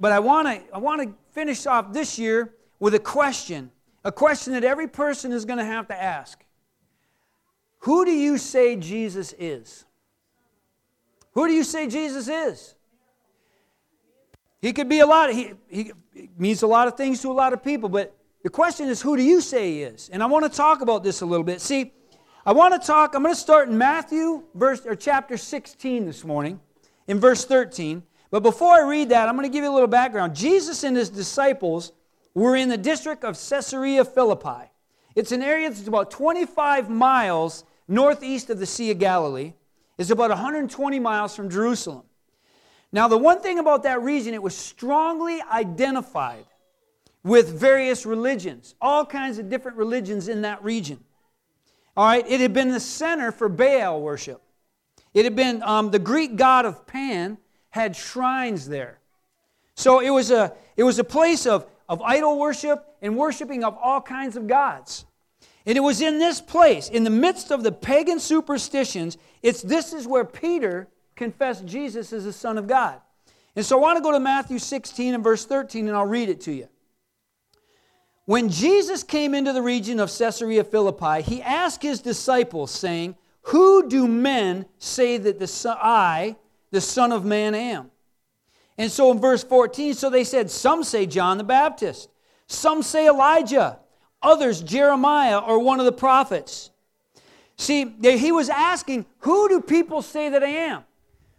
but I want to I want to finish off this year with a question, a question that every person is going to have to ask. Who do you say Jesus is? Who do you say Jesus is? He could be a lot, he, he means a lot of things to a lot of people, but the question is, who do you say he is? And I want to talk about this a little bit. See, I want to talk, I'm going to start in Matthew verse or chapter 16 this morning, in verse 13. But before I read that, I'm going to give you a little background. Jesus and his disciples were in the district of Caesarea Philippi. It's an area that's about 25 miles northeast of the Sea of Galilee. It's about 120 miles from Jerusalem. Now, the one thing about that region, it was strongly identified with various religions, all kinds of different religions in that region. All right, it had been the center for Baal worship. It had been um, the Greek god of Pan had shrines there. So it was a, it was a place of, of idol worship and worshiping of all kinds of gods. And it was in this place, in the midst of the pagan superstitions, it's this is where Peter confessed Jesus as the Son of God. And so I want to go to Matthew 16 and verse 13, and I'll read it to you. When Jesus came into the region of Caesarea Philippi, he asked his disciples, saying, Who do men say that the son, I, the Son of Man, am? And so in verse 14, so they said, Some say John the Baptist, some say Elijah, others Jeremiah or one of the prophets. See, he was asking, Who do people say that I am?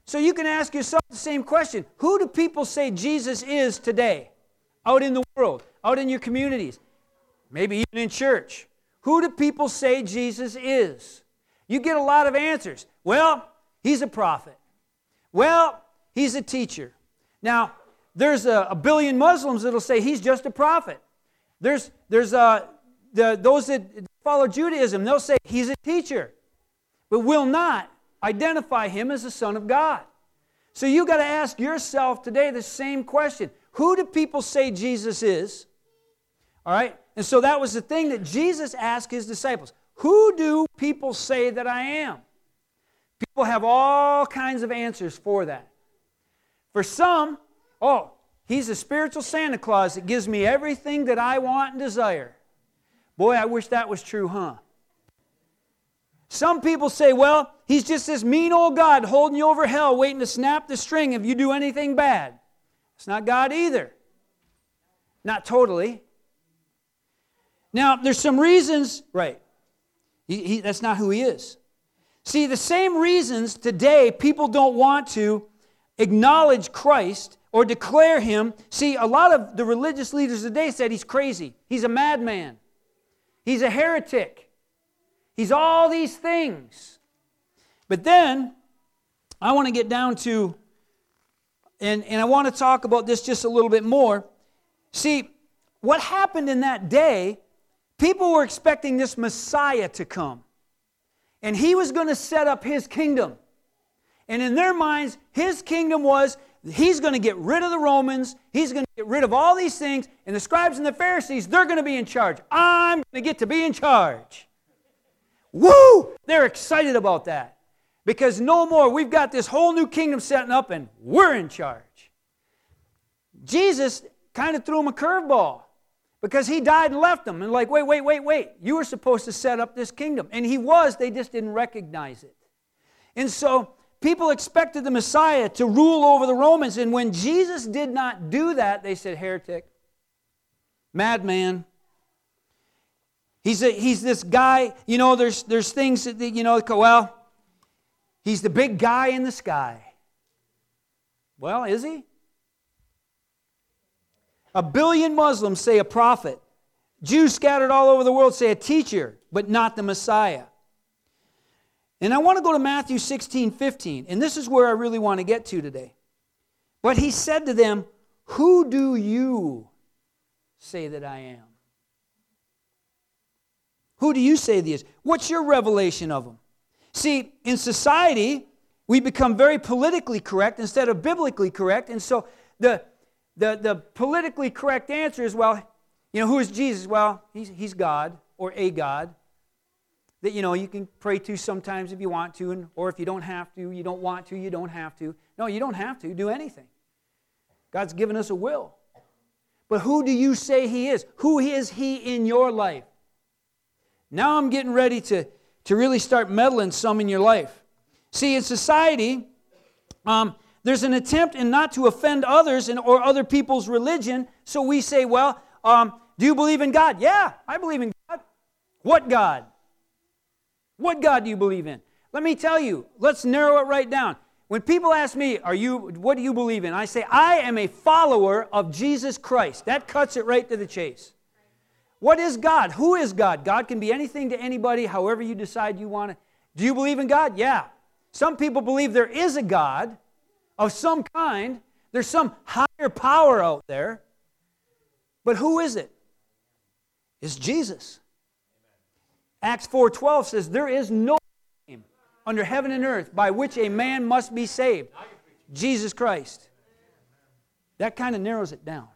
So you can ask yourself the same question Who do people say Jesus is today? Out in the world, out in your communities, maybe even in church. Who do people say Jesus is? You get a lot of answers. Well, he's a prophet. Well, he's a teacher. Now, there's a, a billion Muslims that'll say he's just a prophet. There's, there's uh, the, those that follow Judaism, they'll say he's a teacher, but will not identify him as the Son of God. So you got to ask yourself today the same question Who do people say Jesus is? All right? And so that was the thing that Jesus asked his disciples Who do people say that I am? People have all kinds of answers for that. For some, oh, he's a spiritual Santa Claus that gives me everything that I want and desire. Boy, I wish that was true, huh? Some people say, well, he's just this mean old God holding you over hell, waiting to snap the string if you do anything bad. It's not God either. Not totally. Now, there's some reasons, right? He, he, that's not who he is. See, the same reasons today people don't want to acknowledge Christ or declare him. See, a lot of the religious leaders today said he's crazy, he's a madman, he's a heretic. He's all these things. But then I want to get down to, and, and I want to talk about this just a little bit more. See, what happened in that day, people were expecting this Messiah to come. And he was going to set up his kingdom. And in their minds, his kingdom was he's going to get rid of the Romans, he's going to get rid of all these things, and the scribes and the Pharisees, they're going to be in charge. I'm going to get to be in charge. Woo! They're excited about that. Because no more, we've got this whole new kingdom setting up and we're in charge. Jesus kind of threw him a curveball because he died and left them. And like, wait, wait, wait, wait. You were supposed to set up this kingdom. And he was, they just didn't recognize it. And so people expected the Messiah to rule over the Romans. And when Jesus did not do that, they said, heretic, madman, He's, a, he's this guy, you know, there's, there's things that, you know, well, he's the big guy in the sky. Well, is he? A billion Muslims say a prophet. Jews scattered all over the world say a teacher, but not the Messiah. And I want to go to Matthew 16, 15, and this is where I really want to get to today. But he said to them, Who do you say that I am? Who do you say he is? What's your revelation of him? See, in society, we become very politically correct instead of biblically correct. And so the, the, the politically correct answer is well, you know, who is Jesus? Well, he's, he's God or a God that, you know, you can pray to sometimes if you want to, and, or if you don't have to, you don't want to, you don't have to. No, you don't have to do anything. God's given us a will. But who do you say He is? Who is He in your life? Now I'm getting ready to, to really start meddling some in your life. See, in society, um, there's an attempt in not to offend others and, or other people's religion. So we say, well, um, do you believe in God? Yeah, I believe in God. What God? What God do you believe in? Let me tell you, let's narrow it right down. When people ask me, are you, what do you believe in? I say, I am a follower of Jesus Christ. That cuts it right to the chase. What is God? Who is God? God can be anything to anybody, however you decide you want to. Do you believe in God? Yeah. Some people believe there is a God of some kind. There's some higher power out there. But who is it? It's Jesus. Acts 4:12 says there is no name under heaven and earth by which a man must be saved. Jesus Christ. That kind of narrows it down.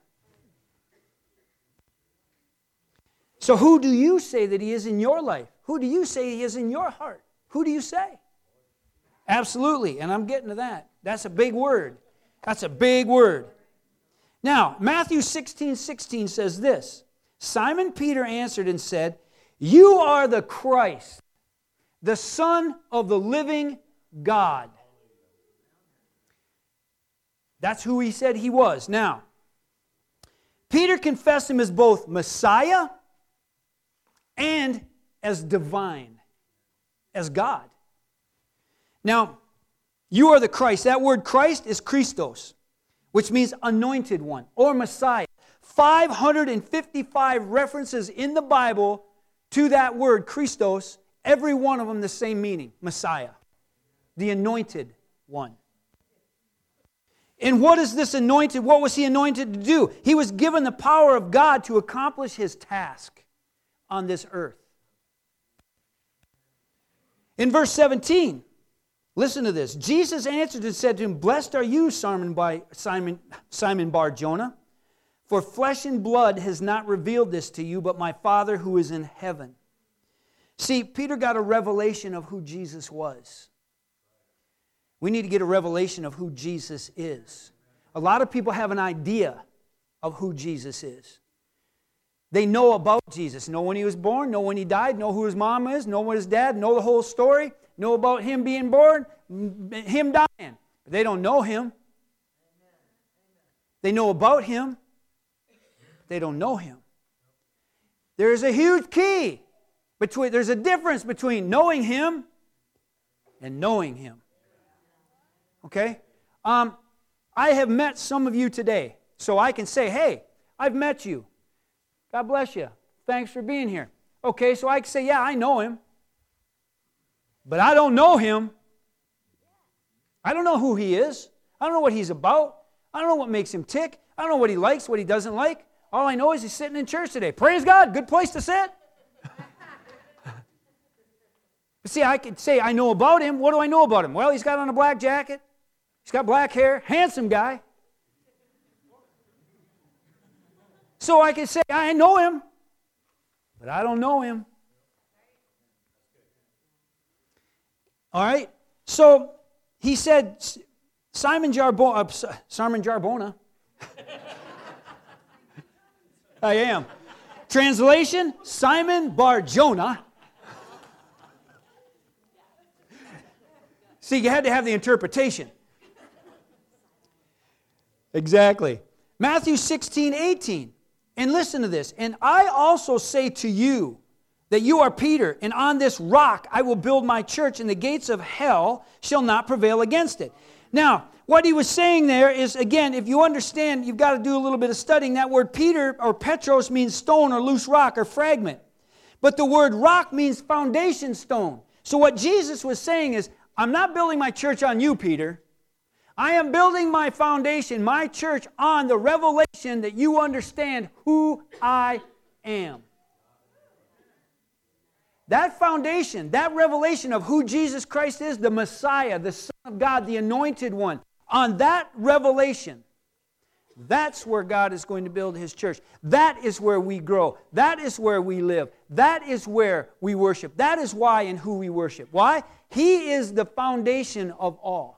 So, who do you say that He is in your life? Who do you say He is in your heart? Who do you say? Absolutely, and I'm getting to that. That's a big word. That's a big word. Now, Matthew 16 16 says this Simon Peter answered and said, You are the Christ, the Son of the living God. That's who he said he was. Now, Peter confessed him as both Messiah and as divine, as God. Now, you are the Christ. That word Christ is Christos, which means anointed one or Messiah. 555 references in the Bible to that word Christos, every one of them the same meaning Messiah, the anointed one. And what is this anointed? What was he anointed to do? He was given the power of God to accomplish his task on this earth. In verse 17, listen to this. Jesus answered and said to him, Blessed are you, Simon, by Simon, Simon Bar Jonah, for flesh and blood has not revealed this to you, but my Father who is in heaven. See, Peter got a revelation of who Jesus was. We need to get a revelation of who Jesus is. A lot of people have an idea of who Jesus is. They know about Jesus, know when he was born, know when he died, know who his mom is, know what his dad, know the whole story, know about him being born, him dying. But they don't know him. They know about him, they don't know him. There's a huge key between there's a difference between knowing him and knowing him. Okay? Um, I have met some of you today, so I can say, hey, I've met you. God bless you. Thanks for being here. Okay, so I can say, yeah, I know him. But I don't know him. I don't know who he is. I don't know what he's about. I don't know what makes him tick. I don't know what he likes, what he doesn't like. All I know is he's sitting in church today. Praise God. Good place to sit. see, I could say I know about him. What do I know about him? Well, he's got on a black jacket. He's got black hair. Handsome guy. So I can say, I know him, but I don't know him. All right? So he said, Simon Jarbona, uh, Simon Jarbona. I am. Translation Simon Bar Jonah. See, you had to have the interpretation. Exactly. Matthew 16, 18. And listen to this. And I also say to you that you are Peter, and on this rock I will build my church, and the gates of hell shall not prevail against it. Now, what he was saying there is again, if you understand, you've got to do a little bit of studying. That word Peter or Petros means stone or loose rock or fragment. But the word rock means foundation stone. So what Jesus was saying is, I'm not building my church on you, Peter. I am building my foundation, my church, on the revelation that you understand who I am. That foundation, that revelation of who Jesus Christ is, the Messiah, the Son of God, the anointed one, on that revelation, that's where God is going to build his church. That is where we grow. That is where we live. That is where we worship. That is why and who we worship. Why? He is the foundation of all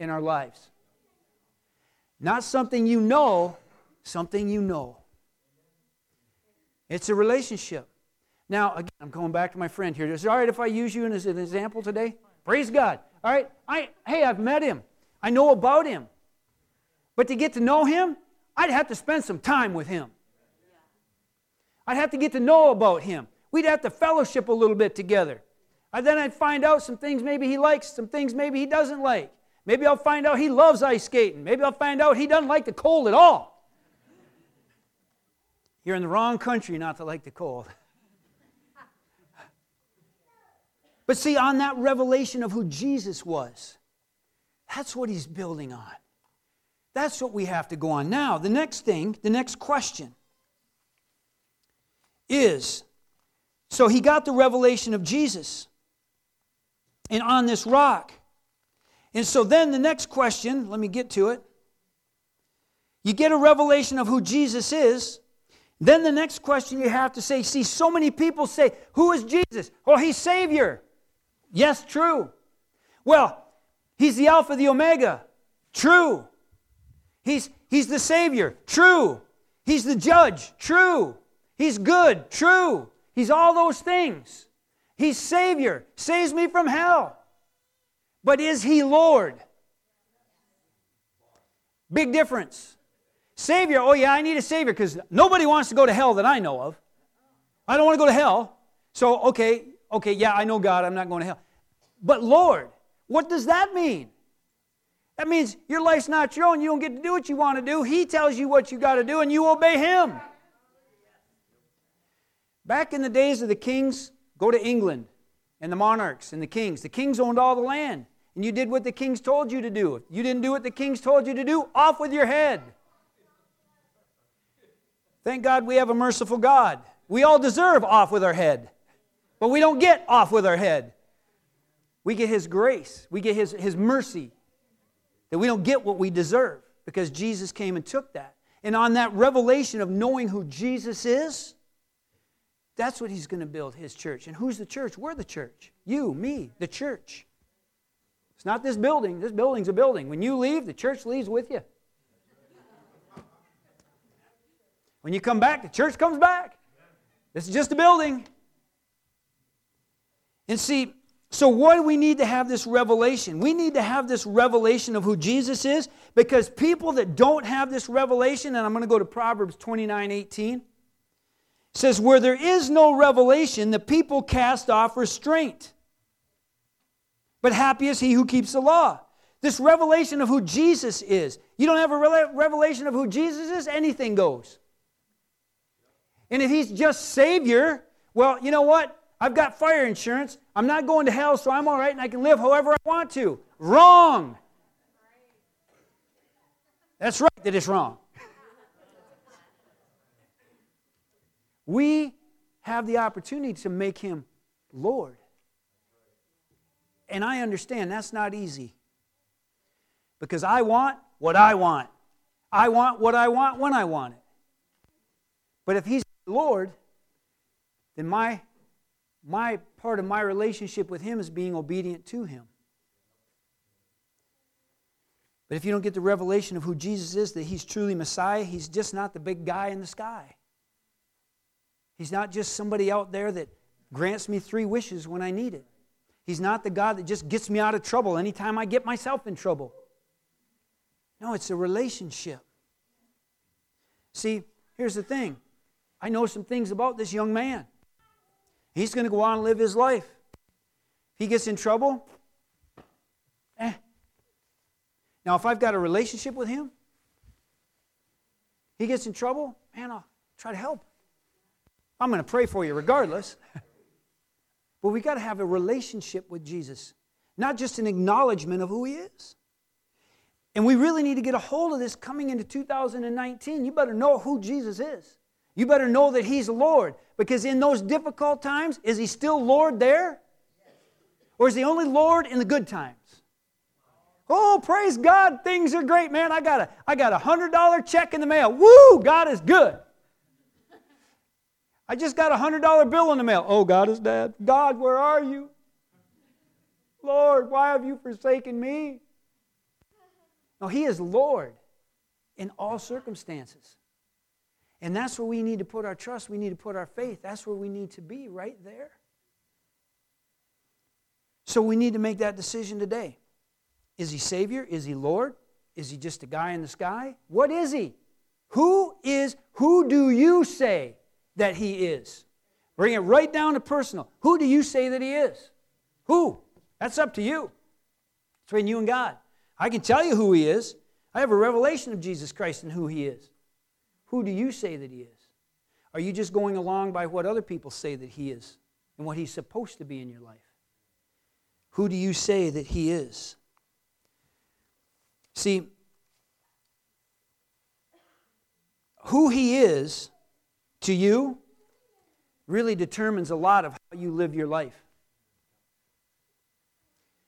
in our lives. Not something you know, something you know. It's a relationship. Now, again, I'm going back to my friend here. Is it all right if I use you as an example today? Praise God. All right. I, hey, I've met him. I know about him. But to get to know him, I'd have to spend some time with him. I'd have to get to know about him. We'd have to fellowship a little bit together. And then I'd find out some things maybe he likes, some things maybe he doesn't like. Maybe I'll find out he loves ice skating. Maybe I'll find out he doesn't like the cold at all. You're in the wrong country not to like the cold. But see, on that revelation of who Jesus was, that's what he's building on. That's what we have to go on. Now, the next thing, the next question is so he got the revelation of Jesus and on this rock. And so then the next question, let me get to it. You get a revelation of who Jesus is. Then the next question you have to say, see, so many people say, Who is Jesus? Oh, he's Savior. Yes, true. Well, he's the Alpha, the Omega. True. He's, he's the Savior. True. He's the Judge. True. He's good. True. He's all those things. He's Savior. Saves me from hell. But is He Lord? Big difference. Savior, oh yeah, I need a Savior because nobody wants to go to hell that I know of. I don't want to go to hell. So, okay, okay, yeah, I know God, I'm not going to hell. But Lord, what does that mean? That means your life's not your own. You don't get to do what you want to do. He tells you what you got to do, and you obey Him. Back in the days of the kings, go to England and the monarchs and the kings. The kings owned all the land, and you did what the kings told you to do. If you didn't do what the kings told you to do, off with your head. Thank God we have a merciful God. We all deserve off with our head. But we don't get off with our head. We get His grace, we get His, His mercy, that we don't get what we deserve because Jesus came and took that. And on that revelation of knowing who Jesus is, that's what He's going to build His church. And who's the church? We're the church. You, me, the church. It's not this building. This building's a building. When you leave, the church leaves with you. When you come back, the church comes back. This is just a building. And see, so why do we need to have this revelation? We need to have this revelation of who Jesus is because people that don't have this revelation, and I'm going to go to Proverbs 29 18, says, Where there is no revelation, the people cast off restraint. But happy is he who keeps the law. This revelation of who Jesus is. You don't have a revelation of who Jesus is, anything goes. And if he's just Savior, well, you know what? I've got fire insurance. I'm not going to hell, so I'm all right and I can live however I want to. Wrong. That's right that it's wrong. We have the opportunity to make him Lord. And I understand that's not easy. Because I want what I want. I want what I want when I want it. But if he's Lord, then my my part of my relationship with him is being obedient to him. But if you don't get the revelation of who Jesus is, that he's truly Messiah, he's just not the big guy in the sky. He's not just somebody out there that grants me three wishes when I need it. He's not the God that just gets me out of trouble anytime I get myself in trouble. No, it's a relationship. See, here's the thing I know some things about this young man. He's going to go on and live his life. If he gets in trouble, eh. Now, if I've got a relationship with him, he gets in trouble, man, I'll try to help. I'm going to pray for you regardless. but we got to have a relationship with Jesus, not just an acknowledgement of who he is. And we really need to get a hold of this coming into 2019. You better know who Jesus is. You better know that He's Lord. Because in those difficult times, is He still Lord there? Or is He only Lord in the good times? Oh, praise God, things are great, man. I got a, I got a $100 check in the mail. Woo, God is good. I just got a $100 bill in the mail. Oh, God is dead. God, where are you? Lord, why have you forsaken me? No, He is Lord. in all circumstances. And that's where we need to put our trust. We need to put our faith. That's where we need to be, right there. So we need to make that decision today. Is he Savior? Is he Lord? Is he just a guy in the sky? What is he? Who is, who do you say that he is? Bring it right down to personal. Who do you say that he is? Who? That's up to you. It's between you and God. I can tell you who he is. I have a revelation of Jesus Christ and who he is. Who do you say that he is? Are you just going along by what other people say that he is and what he's supposed to be in your life? Who do you say that he is? See, who he is to you really determines a lot of how you live your life.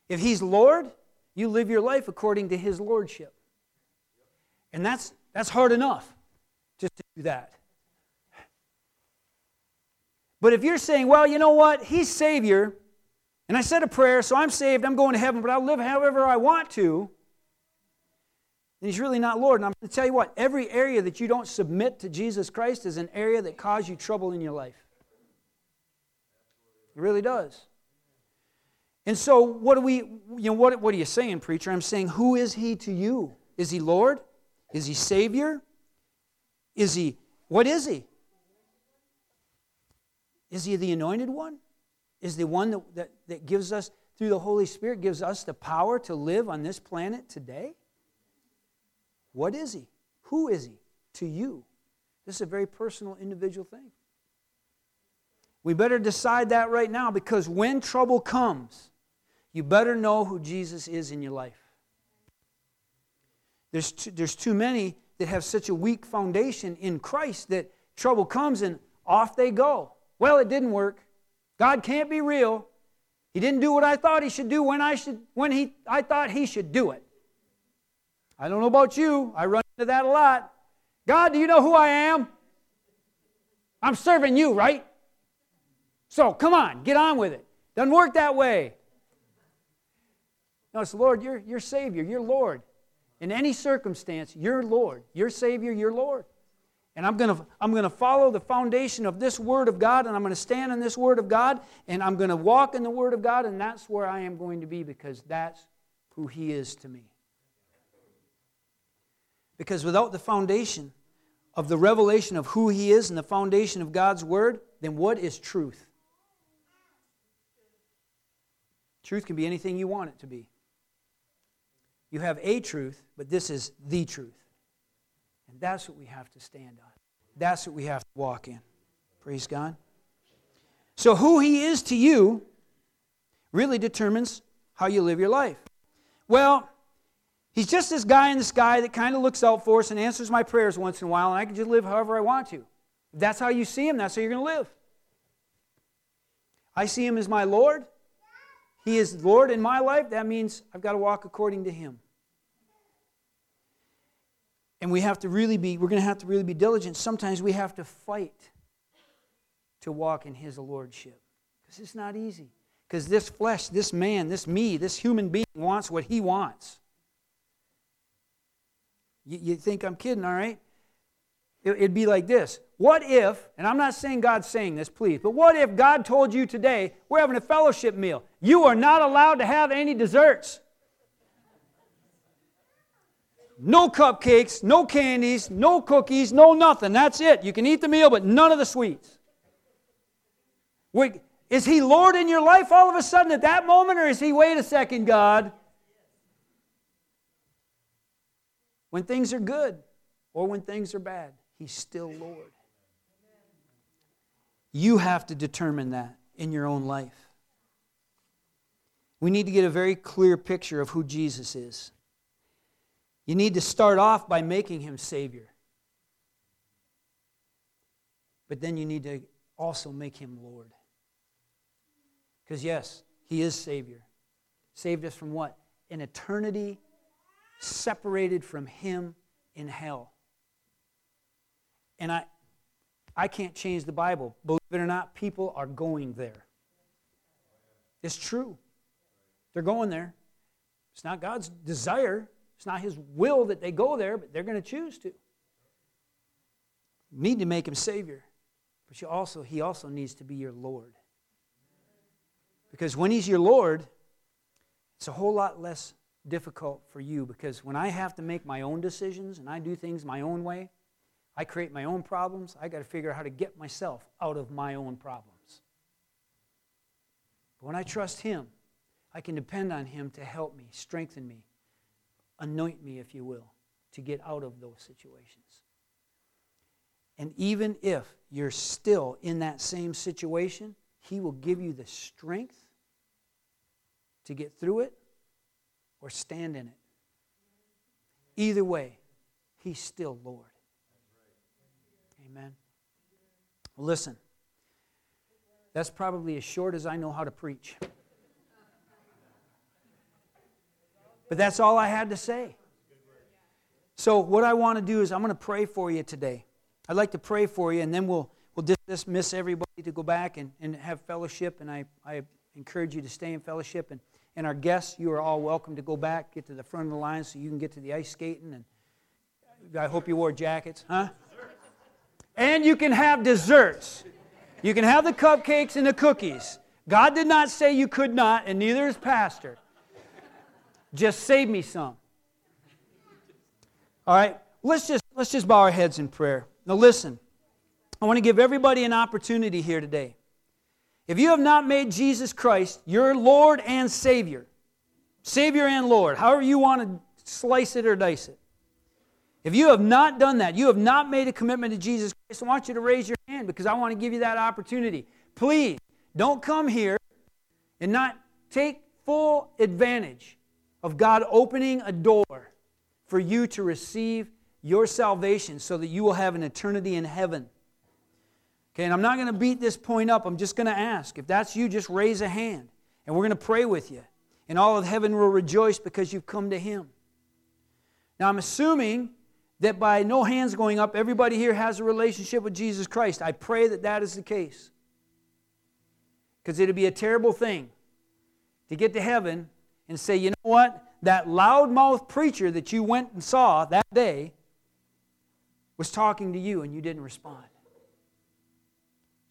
If he's Lord, you live your life according to his lordship. And that's, that's hard enough just to do that. But if you're saying, well, you know what? He's Savior, and I said a prayer, so I'm saved, I'm going to heaven, but I'll live however I want to, then He's really not Lord. And I'm going to tell you what, every area that you don't submit to Jesus Christ is an area that causes you trouble in your life. It really does. And so, what do we, you know, what, what are you saying, preacher? I'm saying, who is He to you? Is He Lord? Is He Savior? Is He, what is He? Is He the anointed one? Is the one that, that, that gives us, through the Holy Spirit, gives us the power to live on this planet today? What is He? Who is He to you? This is a very personal, individual thing. We better decide that right now because when trouble comes, you better know who Jesus is in your life. There's too, there's too many that have such a weak foundation in Christ that trouble comes and off they go. Well, it didn't work. God can't be real. He didn't do what I thought he should do when I should when he I thought he should do it. I don't know about you. I run into that a lot. God, do you know who I am? I'm serving you, right? So come on, get on with it. Doesn't work that way. No, it's Lord, you're, you're Savior, you're Lord. In any circumstance, you're Lord. You're Savior, you're Lord. And I'm going to I'm going to follow the foundation of this Word of God, and I'm going to stand on this Word of God, and I'm going to walk in the Word of God, and that's where I am going to be because that's who He is to me. Because without the foundation of the revelation of who He is and the foundation of God's Word, then what is truth? Truth can be anything you want it to be. You have a truth, but this is the truth. And that's what we have to stand on. That's what we have to walk in. Praise God. So, who He is to you really determines how you live your life. Well, He's just this guy in the sky that kind of looks out for us and answers my prayers once in a while, and I can just live however I want to. If that's how you see Him, that's how you're going to live. I see Him as my Lord. He is Lord in my life, that means I've got to walk according to Him. And we have to really be, we're going to have to really be diligent. Sometimes we have to fight to walk in His Lordship. Because it's not easy. Because this flesh, this man, this me, this human being wants what he wants. You, you think I'm kidding, all right? It, it'd be like this What if, and I'm not saying God's saying this, please, but what if God told you today, we're having a fellowship meal? You are not allowed to have any desserts. No cupcakes, no candies, no cookies, no nothing. That's it. You can eat the meal, but none of the sweets. Wait, is He Lord in your life all of a sudden at that moment, or is He, wait a second, God? When things are good or when things are bad, He's still Lord. You have to determine that in your own life. We need to get a very clear picture of who Jesus is. You need to start off by making him Savior. But then you need to also make him Lord. Because, yes, he is Savior. Saved us from what? An eternity separated from him in hell. And I, I can't change the Bible. Believe it or not, people are going there. It's true. They're going there. It's not God's desire, It's not His will that they go there, but they're going to choose to. Need to make Him Savior, but you also, He also needs to be your Lord. Because when He's your Lord, it's a whole lot less difficult for you because when I have to make my own decisions and I do things my own way, I create my own problems. I got to figure out how to get myself out of my own problems. But when I trust Him, I can depend on Him to help me, strengthen me, anoint me, if you will, to get out of those situations. And even if you're still in that same situation, He will give you the strength to get through it or stand in it. Either way, He's still Lord. Amen. Well, listen, that's probably as short as I know how to preach. But that's all I had to say. So, what I want to do is, I'm going to pray for you today. I'd like to pray for you, and then we'll, we'll dismiss everybody to go back and, and have fellowship. And I, I encourage you to stay in fellowship. And, and our guests, you are all welcome to go back, get to the front of the line so you can get to the ice skating. And I hope you wore jackets, huh? And you can have desserts. You can have the cupcakes and the cookies. God did not say you could not, and neither is Pastor. Just save me some. All right, let's just let's just bow our heads in prayer. Now listen, I want to give everybody an opportunity here today. If you have not made Jesus Christ your Lord and Savior, Savior and Lord, however you want to slice it or dice it, if you have not done that, you have not made a commitment to Jesus Christ, I want you to raise your hand because I want to give you that opportunity. Please don't come here and not take full advantage of God opening a door for you to receive your salvation so that you will have an eternity in heaven. Okay, and I'm not going to beat this point up. I'm just going to ask. If that's you, just raise a hand and we're going to pray with you. And all of heaven will rejoice because you've come to Him. Now, I'm assuming that by no hands going up, everybody here has a relationship with Jesus Christ. I pray that that is the case. Because it'd be a terrible thing to get to heaven and say, you know what? That loudmouth preacher that you went and saw that day was talking to you and you didn't respond.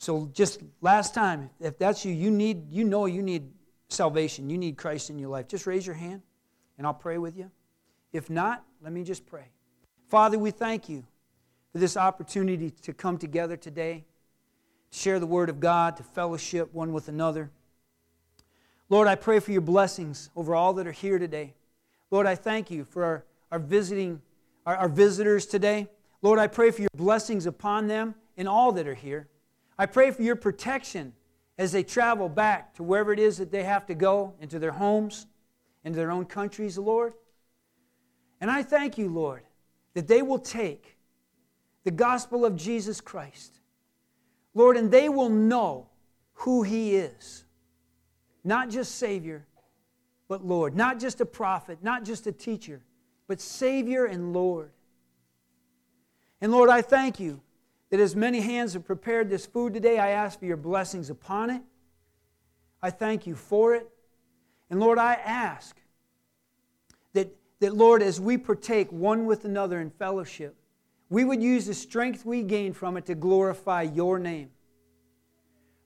So just last time, if that's you, you need you know you need salvation. You need Christ in your life. Just raise your hand and I'll pray with you. If not, let me just pray. Father, we thank you for this opportunity to come together today, to share the word of God, to fellowship one with another. Lord, I pray for your blessings over all that are here today. Lord, I thank you for our, our visiting, our, our visitors today. Lord, I pray for your blessings upon them and all that are here. I pray for your protection as they travel back to wherever it is that they have to go, into their homes, into their own countries, Lord. And I thank you, Lord, that they will take the gospel of Jesus Christ, Lord, and they will know who He is not just Savior, but Lord. Not just a prophet, not just a teacher, but Savior and Lord. And Lord, I thank you that as many hands have prepared this food today, I ask for your blessings upon it. I thank you for it. And Lord, I ask that, that Lord, as we partake one with another in fellowship, we would use the strength we gain from it to glorify your name.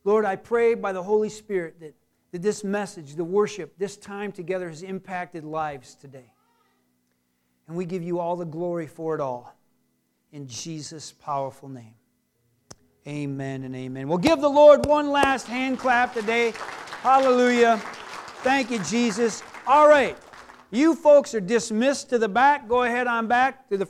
Lord, I pray by the Holy Spirit that that this message, the worship, this time together has impacted lives today. And we give you all the glory for it all. In Jesus' powerful name. Amen and amen. We'll give the Lord one last hand clap today. Hallelujah. Thank you, Jesus. All right. You folks are dismissed to the back. Go ahead on back to the